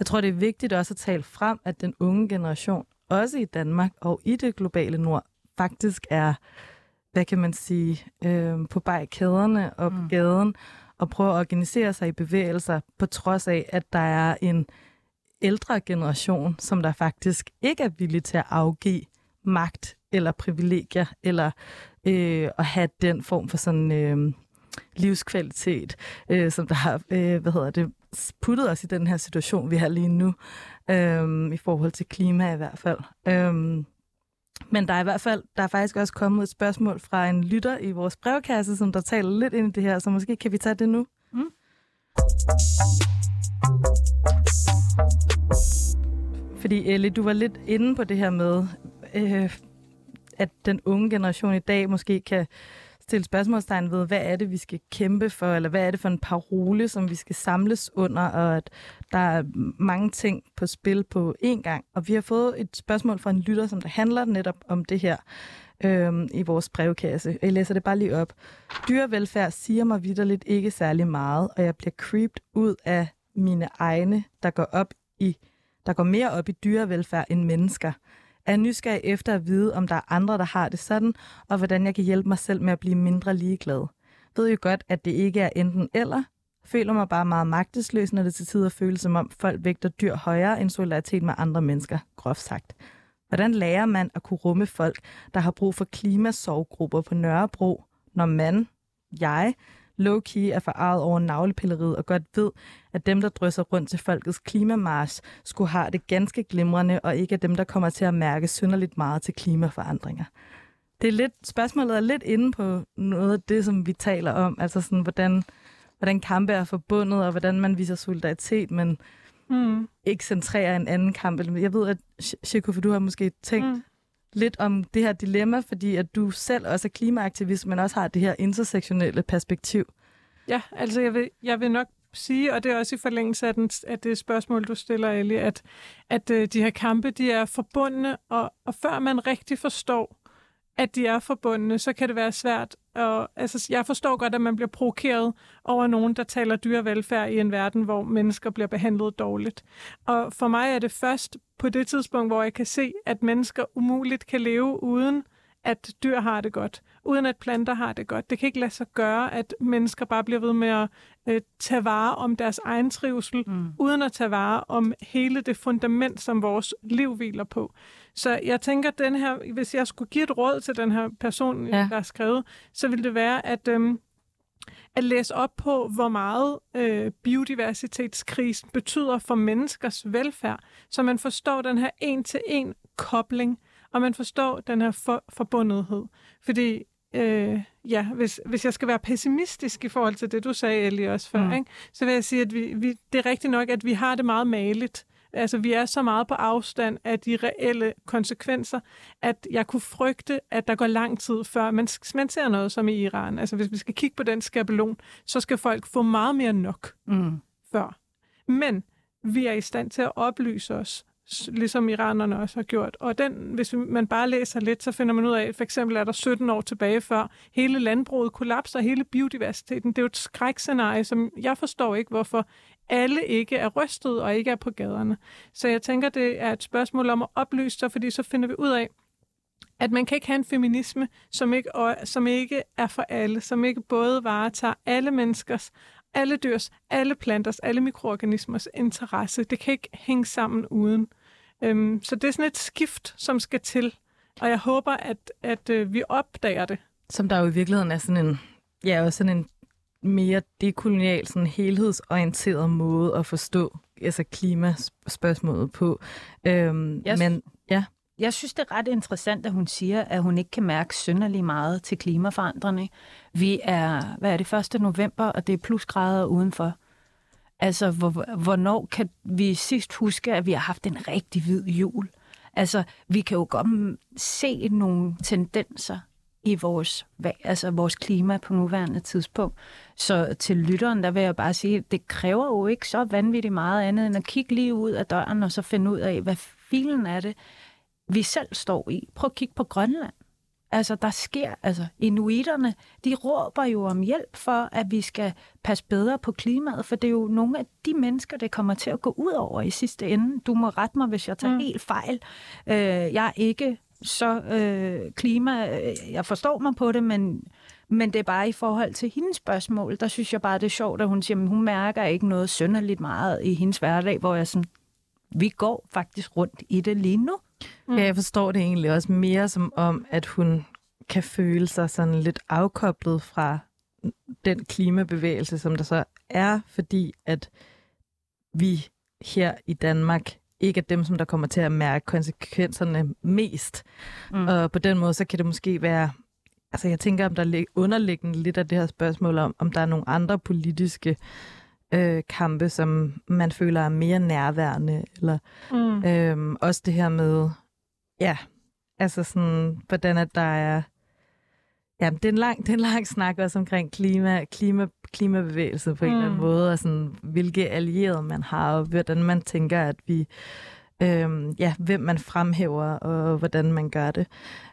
Jeg tror, det er vigtigt også at tale frem, at den unge generation, også i Danmark og i det globale nord, faktisk er, hvad kan man sige, øh, på barrikaderne og på mm. gaden, og prøve at organisere sig i bevægelser, på trods af, at der er en ældre generation, som der faktisk ikke er villig til at afgive magt eller privilegier, eller øh, at have den form for sådan øh, livskvalitet, øh, som der har, øh, hvad hedder det, puttet os i den her situation, vi har lige nu, øh, i forhold til klima i hvert fald. Øh, men der er i hvert fald, der er faktisk også kommet et spørgsmål fra en lytter i vores brevkasse, som der taler lidt ind i det her, så måske kan vi tage det nu. Mm. Fordi Ellie, du var lidt inde på det her med, øh, at den unge generation i dag måske kan stille spørgsmålstegn ved, hvad er det, vi skal kæmpe for, eller hvad er det for en parole, som vi skal samles under, og at der er mange ting på spil på én gang. Og vi har fået et spørgsmål fra en lytter, som der handler netop om det her øh, i vores brevkasse. Jeg læser det bare lige op. Dyrevelfærd siger mig vidderligt ikke særlig meget, og jeg bliver creeped ud af mine egne, der går op i der går mere op i dyrevelfærd end mennesker. Er nysgerrig efter at vide, om der er andre, der har det sådan, og hvordan jeg kan hjælpe mig selv med at blive mindre ligeglad. Ved jo godt, at det ikke er enten eller. Føler mig bare meget magtesløs, når det til tider føles som om folk vægter dyr højere end solidaritet med andre mennesker, groft sagt. Hvordan lærer man at kunne rumme folk, der har brug for klimasovgrupper på Nørrebro, når man, jeg, low-key er forarvet over navlepilleriet og godt ved, at dem, der drysser rundt til folkets klimamars, skulle have det ganske glimrende, og ikke er dem, der kommer til at mærke synderligt meget til klimaforandringer. Det er lidt, spørgsmålet er lidt inde på noget af det, som vi taler om, altså sådan, hvordan, hvordan kampe er forbundet, og hvordan man viser solidaritet, men mm. ikke centrerer en anden kamp. Jeg ved, at Chico, for du har måske tænkt mm lidt om det her dilemma, fordi at du selv også er klimaaktivist, men også har det her intersektionelle perspektiv. Ja, altså jeg vil, jeg vil nok sige, og det er også i forlængelse af, den, af det spørgsmål, du stiller, Ellie, at, at øh, de her kampe, de er forbundne, og, og før man rigtig forstår, at de er forbundne, så kan det være svært. Og, altså, jeg forstår godt, at man bliver provokeret over nogen, der taler dyrevelfærd i en verden, hvor mennesker bliver behandlet dårligt. Og for mig er det først på det tidspunkt, hvor jeg kan se, at mennesker umuligt kan leve uden at dyr har det godt, uden at planter har det godt. Det kan ikke lade sig gøre, at mennesker bare bliver ved med at øh, tage vare om deres egen trivsel, mm. uden at tage vare om hele det fundament, som vores liv hviler på. Så jeg tænker, den her, hvis jeg skulle give et råd til den her person, ja. der har skrevet, så ville det være, at... Øh, at læse op på, hvor meget øh, biodiversitetskrisen betyder for menneskers velfærd, så man forstår den her en-til-en kobling, og man forstår den her for, forbundethed. Fordi øh, ja, hvis, hvis jeg skal være pessimistisk i forhold til det, du sagde, Ellie, også før, mm. ikke? så vil jeg sige, at vi, vi, det er rigtigt nok, at vi har det meget maligt. Altså, vi er så meget på afstand af de reelle konsekvenser, at jeg kunne frygte, at der går lang tid før man, man ser noget som i Iran. Altså, hvis vi skal kigge på den skabelon, så skal folk få meget mere nok mm. før. Men vi er i stand til at oplyse os, ligesom iranerne også har gjort. Og den, hvis man bare læser lidt, så finder man ud af, at for eksempel er der 17 år tilbage før hele landbruget kollapser, hele biodiversiteten. Det er jo et skrækscenarie, som jeg forstår ikke, hvorfor alle ikke er rystet og ikke er på gaderne. Så jeg tænker, det er et spørgsmål om at oplyse sig, fordi så finder vi ud af, at man kan ikke have en feminisme, som ikke, og, som ikke er for alle, som ikke både varetager alle menneskers, alle dyrs, alle planters, alle mikroorganismers interesse. Det kan ikke hænge sammen uden. Øhm, så det er sådan et skift, som skal til, og jeg håber, at, at øh, vi opdager det. Som der jo i virkeligheden er sådan en, ja, også sådan en mere dekolonial, sådan helhedsorienteret måde at forstå altså klimaspørgsmålet på. Øhm, jeg, men ja. Jeg synes, det er ret interessant, at hun siger, at hun ikke kan mærke synderlig meget til klimaforandring. Vi er, hvad er det, 1. november, og det er plusgrader udenfor. Altså, hvor, hvornår kan vi sidst huske, at vi har haft en rigtig hvid jul? Altså, vi kan jo godt se nogle tendenser i vores, altså vores klima på nuværende tidspunkt. Så til lytteren, der vil jeg bare sige, at det kræver jo ikke så vanvittigt meget andet, end at kigge lige ud af døren, og så finde ud af, hvad filen er det, vi selv står i. Prøv at kigge på Grønland. Altså, der sker, altså, inuiterne, de råber jo om hjælp for, at vi skal passe bedre på klimaet, for det er jo nogle af de mennesker, det kommer til at gå ud over i sidste ende. Du må rette mig, hvis jeg tager mm. helt fejl. Øh, jeg er ikke så øh, klima, øh, jeg forstår mig på det, men, men det er bare i forhold til hendes spørgsmål, der synes jeg bare, det er sjovt, at hun siger, at hun mærker ikke noget sønderligt meget i hendes hverdag, hvor jeg sådan, vi går faktisk rundt i det lige nu. Mm. Ja, jeg forstår det egentlig også mere som om, at hun kan føle sig sådan lidt afkoblet fra den klimabevægelse, som der så er, fordi at vi her i Danmark ikke er dem, som der kommer til at mærke konsekvenserne mest. Mm. Og på den måde, så kan det måske være... Altså, jeg tænker, om der er underliggende lidt af det her spørgsmål om, om der er nogle andre politiske øh, kampe, som man føler er mere nærværende. Eller, Mm. øhm, også det her med, ja, altså sådan, hvordan at der er... Ja, det er, en lang, [laughs] det er en lang snak også omkring klima, klima, klimabevægelse på en eller anden Mm. måde, og sådan, hvilke allierede man har, og hvordan man tænker, at vi... Øhm, ja, hvem man fremhæver, og hvordan man gør det.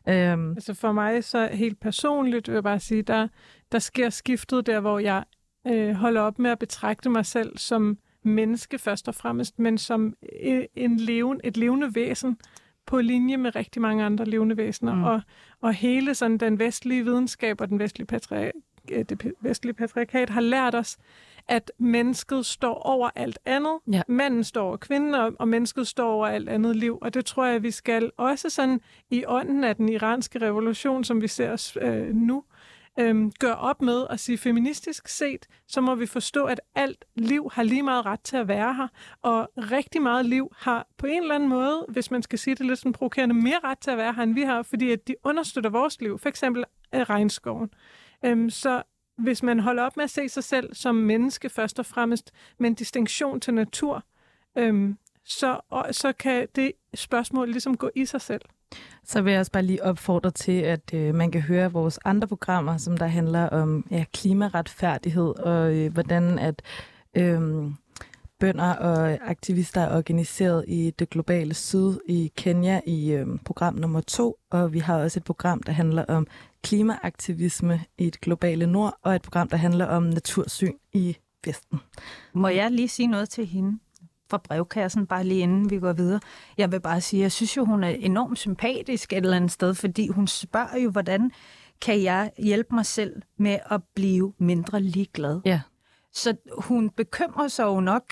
Øhm, Altså for mig så helt personligt vil jeg bare sige, der, der sker skiftet der, hvor jeg øh, holder op med at betragte mig selv som menneske først og fremmest, men som øh, en leven, et levende væsen på linje med rigtig mange andre levende væsener. Mm. Og, og hele sådan den vestlige videnskab og den vestlige patri- øh, det vestlige patriarkat har lært os, at mennesket står over alt andet. Ja. Manden står over kvinden, og, og mennesket står over alt andet liv. Og det tror jeg, vi skal også sådan i ånden af den iranske revolution, som vi ser os øh, nu, øh, øhm, gøre op med at sige feministisk set, så må vi forstå, at alt liv har lige meget ret til at være her, og rigtig meget liv har på en eller anden måde, hvis man skal sige det lidt sådan provokerende, mere ret til at være her, end vi har, fordi at de understøtter vores liv, for eksempel øh, regnskoven. Øhm, så hvis man holder op med at se sig selv som menneske først og fremmest, med en distinktion til natur, øhm, så, og, så kan det spørgsmål ligesom gå i sig selv. Så vil jeg også bare lige opfordre til, at øh, man kan høre vores andre programmer, som der handler om ja, klimaretfærdighed og øh, hvordan at øh, bønder og aktivister er organiseret i det globale syd i Kenya i øh, program nummer to. Og vi har også et program, der handler om klimaaktivisme i det globale nord, og et program, der handler om natursyn i Vesten. Må jeg lige sige noget til hende fra brevkassen, bare lige inden vi går videre? Jeg vil bare sige, jeg synes jo, hun er enormt sympatisk et eller andet sted, fordi hun spørger jo, hvordan kan jeg hjælpe mig selv med at blive mindre ligeglad? Ja. Så hun bekymrer sig jo nok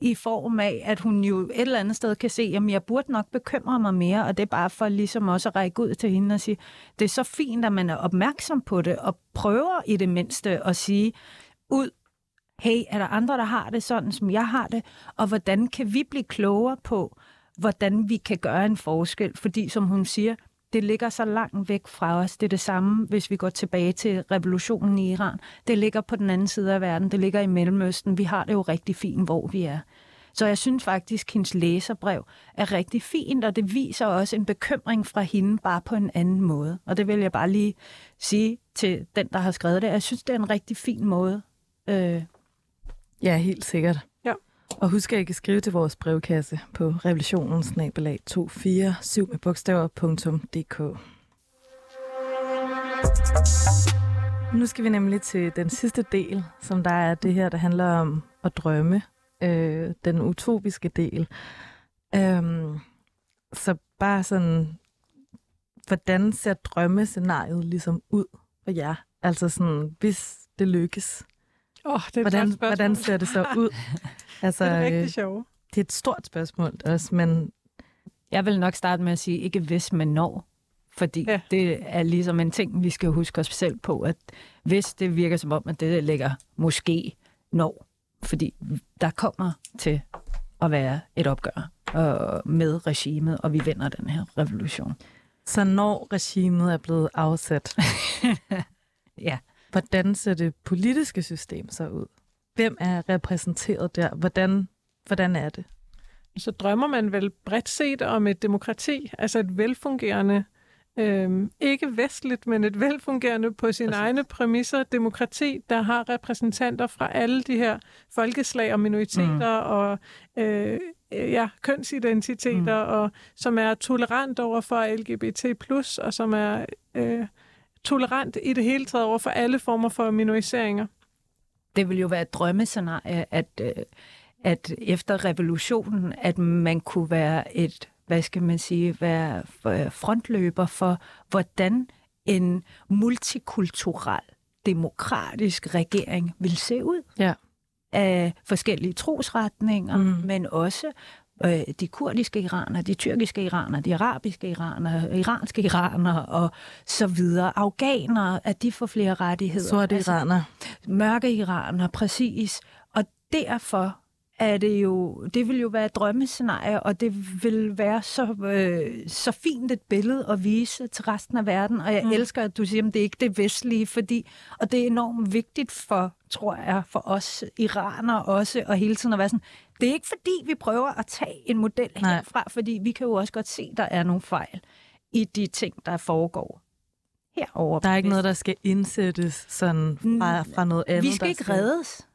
i form af, at hun jo et eller andet sted kan se, at jeg burde nok bekymre mig mere, og det er bare for ligesom også at række ud til hende og sige, det er så fint, at man er opmærksom på det, og prøver i det mindste at sige, ud, hey, er der andre, der har det sådan, som jeg har det, og hvordan kan vi blive klogere på, hvordan vi kan gøre en forskel, fordi som hun siger, det ligger så langt væk fra os. Det er det samme, hvis vi går tilbage til revolutionen i Iran. Det ligger på den anden side af verden. Det ligger i Mellemøsten. Vi har det jo rigtig fint, hvor vi er. Så jeg synes faktisk, at hendes læserbrev er rigtig fint, og det viser også en bekymring fra hende, bare på en anden måde. Og det vil jeg bare lige sige til den, der har skrevet det. Jeg synes, det er en rigtig fin måde. Øh, Ja, helt sikkert. Ja. Og husk, at I kan skrive til vores brevkasse på revolutionen 247 med bogstaver.dk. Nu skal vi nemlig til den sidste del, som der er det her, der handler om at drømme. Øh, den utopiske del. Øhm, så bare sådan, hvordan ser drømmescenariet ligesom ud for jer? Altså sådan, hvis det lykkes. Oh, det er Hvordan, hvordan ser det så ud? [laughs] Altså, det er øh, rigtig sjovt. det er et stort spørgsmål også, men Jeg vil nok starte med at sige, ikke hvis, men når. Fordi Ja. ja. det er ligesom en ting, vi skal huske os selv på, at hvis det virker som om, at det ligger måske når. Fordi der kommer til at være et opgør øh, med regimet, og vi vinder den her revolution. så når regimet er blevet afsat, [laughs] Ja. Hvordan ser det politiske system så ud? Hvem er repræsenteret der? Hvordan, hvordan er det? så drømmer man vel bredt set om et demokrati, altså et velfungerende, øhm, ikke vestligt, men et velfungerende på sine Præcis. egne præmisser demokrati, der har repræsentanter fra alle de her folkeslag og minoriteter mm. og øh, øh, ja, kønsidentiteter, mm. og som er tolerant over for LGBT+, og som er øh, tolerant i det hele taget over for alle former for minoriseringer. Det vil jo være et drømmescenarie, at, øh, at efter revolutionen, at man kunne være et, hvad skal man sige, være f- frontløber for, hvordan en multikulturel, demokratisk regering vil se ud. Ja. Af forskellige trosretninger, mm. men også øh, de kurdiske iranere, de tyrkiske iranere, de arabiske iranere, iranske iranere og så videre. Afghanere, at de får flere rettigheder. Sorte Altså, iraner. mørke iraner, præcis. Og derfor er det jo, det vil jo være et drømmescenarie, og det vil være så, øh, så fint et billede at vise til resten af verden. Og jeg mm. elsker, at du siger, at det er ikke det vestlige, fordi, og det er enormt vigtigt for, tror jeg, for os iranere også, og hele tiden at være sådan, det er ikke fordi, vi prøver at tage en model Nej. herfra, fordi vi kan jo også godt se, at der er nogle fejl i de ting, der foregår herover. Der er ikke noget, der skal indsættes sådan fra, fra noget andet. Vi skal der ikke reddes.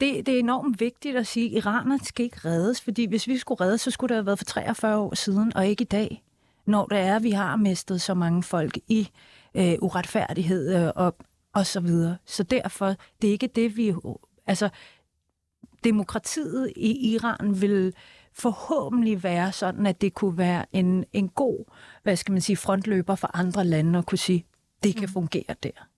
Det, det er enormt vigtigt at sige, at iranerne skal ikke reddes, fordi hvis vi skulle reddes, så skulle det have været for 43 år siden, og ikke i dag, når det er, at vi har mistet så mange folk i øh, uretfærdighed øh, og, og så videre. Så derfor, det er ikke det, vi... Altså, demokratiet i Iran vil forhåbentlig være sådan, at det kunne være en, en god, hvad skal man sige, frontløber for andre lande at kunne sige, det kan fungere der.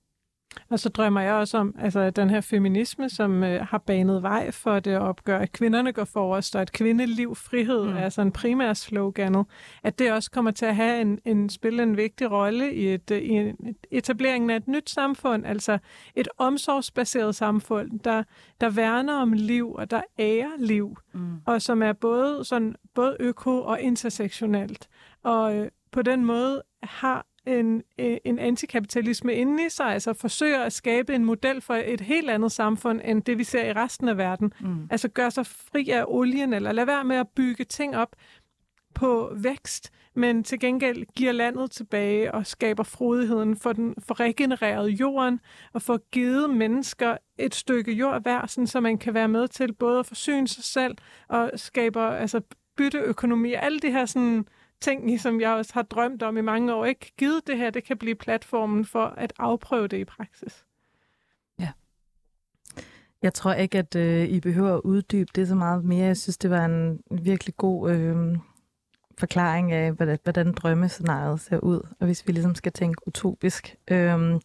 Og så drømmer jeg også om altså, den her feminisme, som øh, har banet vej for det at opgøre, at kvinderne går forrest, og at kvindeliv, frihed mm. er sådan primær sloganet, at det også kommer til at have en, en spille en vigtig rolle i, et, i en, etableringen af et nyt samfund, altså et omsorgsbaseret samfund, der, der værner om liv, og der ærer liv, mm. og som er både, sådan, både øko- og intersektionelt. Og øh, på den måde har en, øh, en antikapitalisme inde i sig, altså forsøger at skabe en model for et helt andet samfund, end det vi ser i resten af verden. Mm. Altså gør sig fri af olien, eller lad være med at bygge ting op på vækst, men til gengæld giver landet tilbage og skaber frodigheden for den for regenereret jorden og for givet mennesker et stykke jord hver, sådan, så man kan være med til både at forsyne sig selv og skaber altså bytteøkonomi, alle de her sådan, ting, som jeg også har drømt om i mange år, ikke givet det her, det kan blive platformen for at afprøve det i praksis. Ja. Jeg tror ikke, at øh, I behøver at uddybe det så meget mere. Jeg synes, det var en virkelig god øh, forklaring af, hvordan, hvordan drømmescenariet ser ud, og hvis vi ligesom skal tænke utopisk. Øh,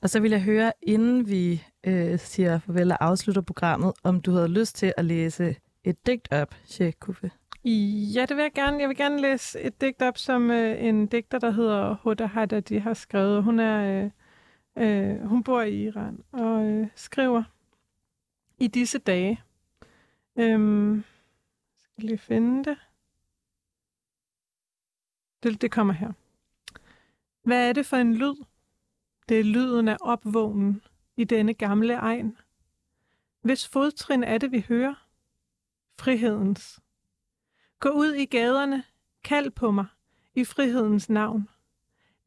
og så vil jeg høre, inden vi øh, siger farvel og afslutter programmet, om du havde lyst til at læse et digt op, Sheikh Kufi. Ja, det vil jeg gerne. Jeg vil gerne læse et digt op, som øh, en digter, der hedder Huda Haddadi har skrevet. Hun er øh, øh, hun bor i Iran og øh, skriver i disse dage. Øhm, skal lige finde det. det. Det kommer her. Hvad er det for en lyd? Det er lyden af opvågnen i denne gamle egen. Hvis fodtrin er det, vi hører? Frihedens. Gå ud i gaderne, kald på mig i frihedens navn.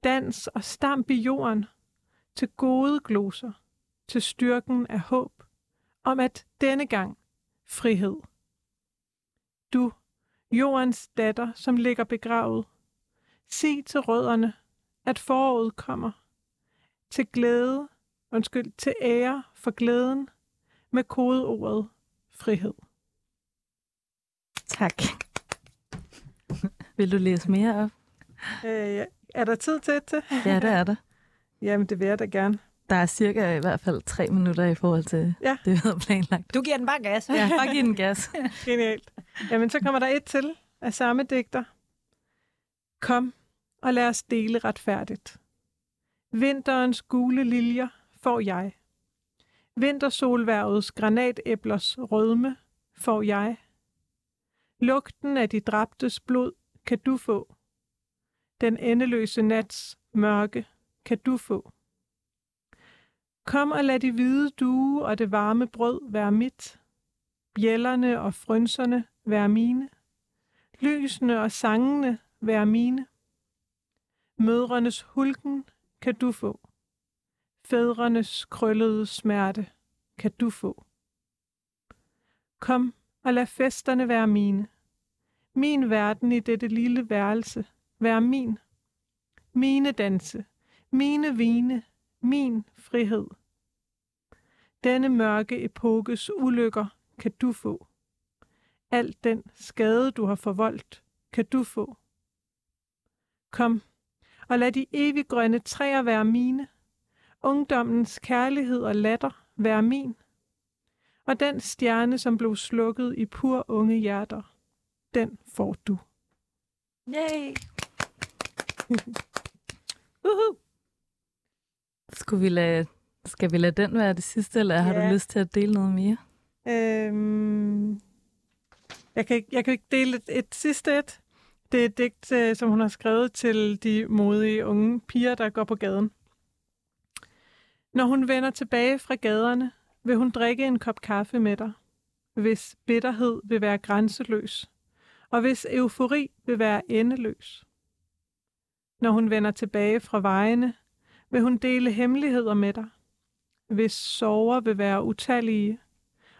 Dans og stamp i jorden til gode gloser, til styrken af håb, om at denne gang frihed. Du, jordens datter, som ligger begravet, sig til rødderne, at foråret kommer, til glæde, undskyld, til ære for glæden, med kodeordet frihed. Tak. Vil du læse mere op? Øh, er der tid til det? [laughs] Ja, det er der. Jamen, det vil jeg da gerne. Der er cirka i hvert fald tre minutter i forhold til ja. det, vi havde planlagt. Du giver den bare gas. Ja, bare giv den gas. [laughs] Genialt. Jamen, så kommer der et til af samme digter. Kom, og lad os dele retfærdigt. Vinterens gule liljer får jeg. Vintersolværvets granatæblers rødme får jeg. Lugten af de dræbtes blod kan du få. Den endeløse nats mørke kan du få. Kom og lad de hvide due og det varme brød være mit. Bjællerne og frønserne være mine. Lysene og sangene være mine. Mødrenes hulken kan du få. Fædrenes krøllede smerte kan du få. Kom og lad festerne være mine. Min verden i dette lille værelse være min. Mine danse, mine vine, min frihed. Denne mørke epokes ulykker kan du få. Alt den skade, du har forvoldt, kan du få. Kom, og lad de eviggrønne træer være mine. Ungdommens kærlighed og latter være min og den stjerne, som blev slukket i pur unge hjerter, den får du. Yay! [laughs] uh-huh. Skulle vi lade, skal vi lade den være det sidste, eller har ja. du lyst til at dele noget mere? Øhm, Jeg kan, ikke, jeg kan ikke dele et, et sidste et. Det er et digt, øh, som hun har skrevet til de modige unge piger, der går på gaden. Når hun vender tilbage fra gaderne, vil hun drikke en kop kaffe med dig, hvis bitterhed vil være grænseløs, og hvis eufori vil være endeløs. Når hun vender tilbage fra vejene, vil hun dele hemmeligheder med dig, hvis sorger vil være utallige,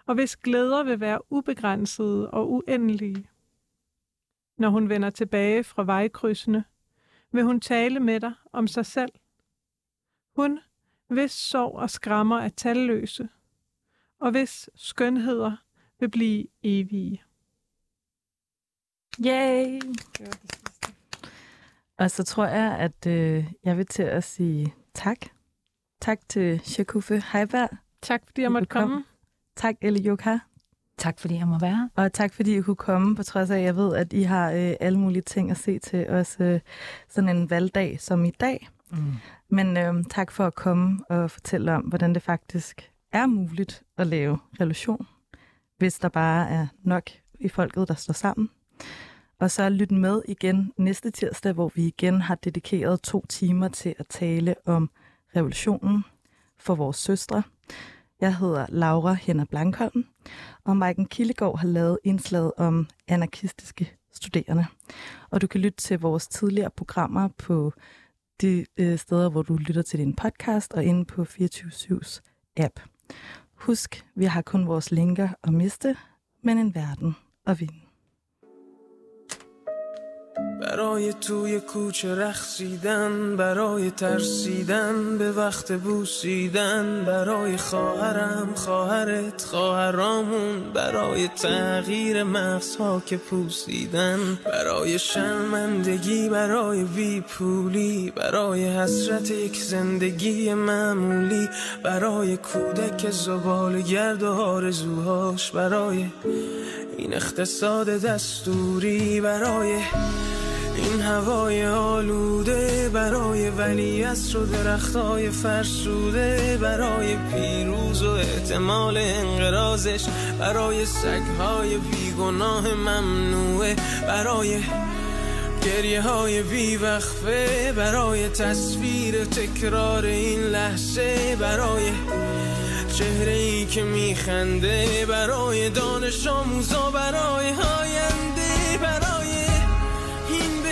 og hvis glæder vil være ubegrænsede og uendelige. Når hun vender tilbage fra vejkrydsene, vil hun tale med dig om sig selv. Hun, hvis sorg og skrammer er talløse, og hvis skønheder vil blive evige. Yay! Og så tror jeg, at øh, jeg vil til at sige tak. Tak til Shakuffe Heiberg. Tak fordi jeg måtte komme. Tak, Elle Jokha. Tak fordi jeg må være. Og tak fordi I kunne komme, på trods af, at jeg ved, at I har øh, alle mulige ting at se til, også øh, sådan en valgdag som i dag. Mm. Men øh, tak for at komme og fortælle om, hvordan det faktisk er muligt at lave revolution, hvis der bare er nok i folket, der står sammen. Og så lyt med igen næste tirsdag, hvor vi igen har dedikeret to timer til at tale om revolutionen for vores søstre. Jeg hedder Laura Henner Blankholm, og Maiken Kildegård har lavet indslaget om anarkistiske studerende. Og du kan lytte til vores tidligere programmer på de øh, steder, hvor du lytter til din podcast, og inde på 24-7's app. Husk, vi har kun vores linker at miste, men en verden at vinde. برای توی کوچه رخصیدن برای ترسیدن به وقت بوسیدن برای خواهرم خواهرت خواهرامون برای تغییر مغزها که پوسیدن برای شرمندگی برای بی پولی برای حسرت یک زندگی معمولی برای کودک زبال گرد و آرزوهاش برای این اقتصاد دستوری برای این هوای آلوده برای ولی و درختای فرسوده برای پیروز و احتمال انقرازش برای سگهای بیگناه ممنوعه برای گریه های بیوقفه برای تصویر تکرار این لحظه برای چهره ای که میخنده برای دانش آموزا برای آینده برای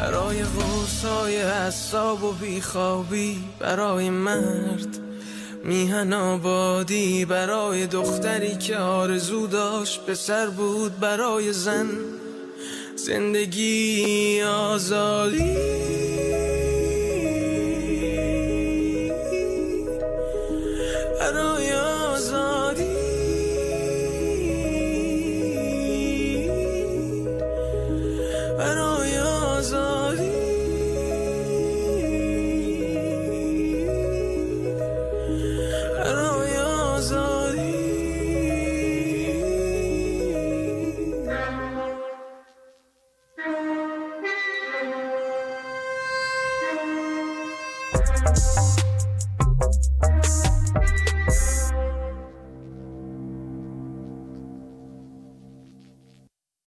برای غوصای حساب و بیخوابی برای مرد میهن آبادی برای دختری که آرزو داشت به سر بود برای زن زندگی آزادی.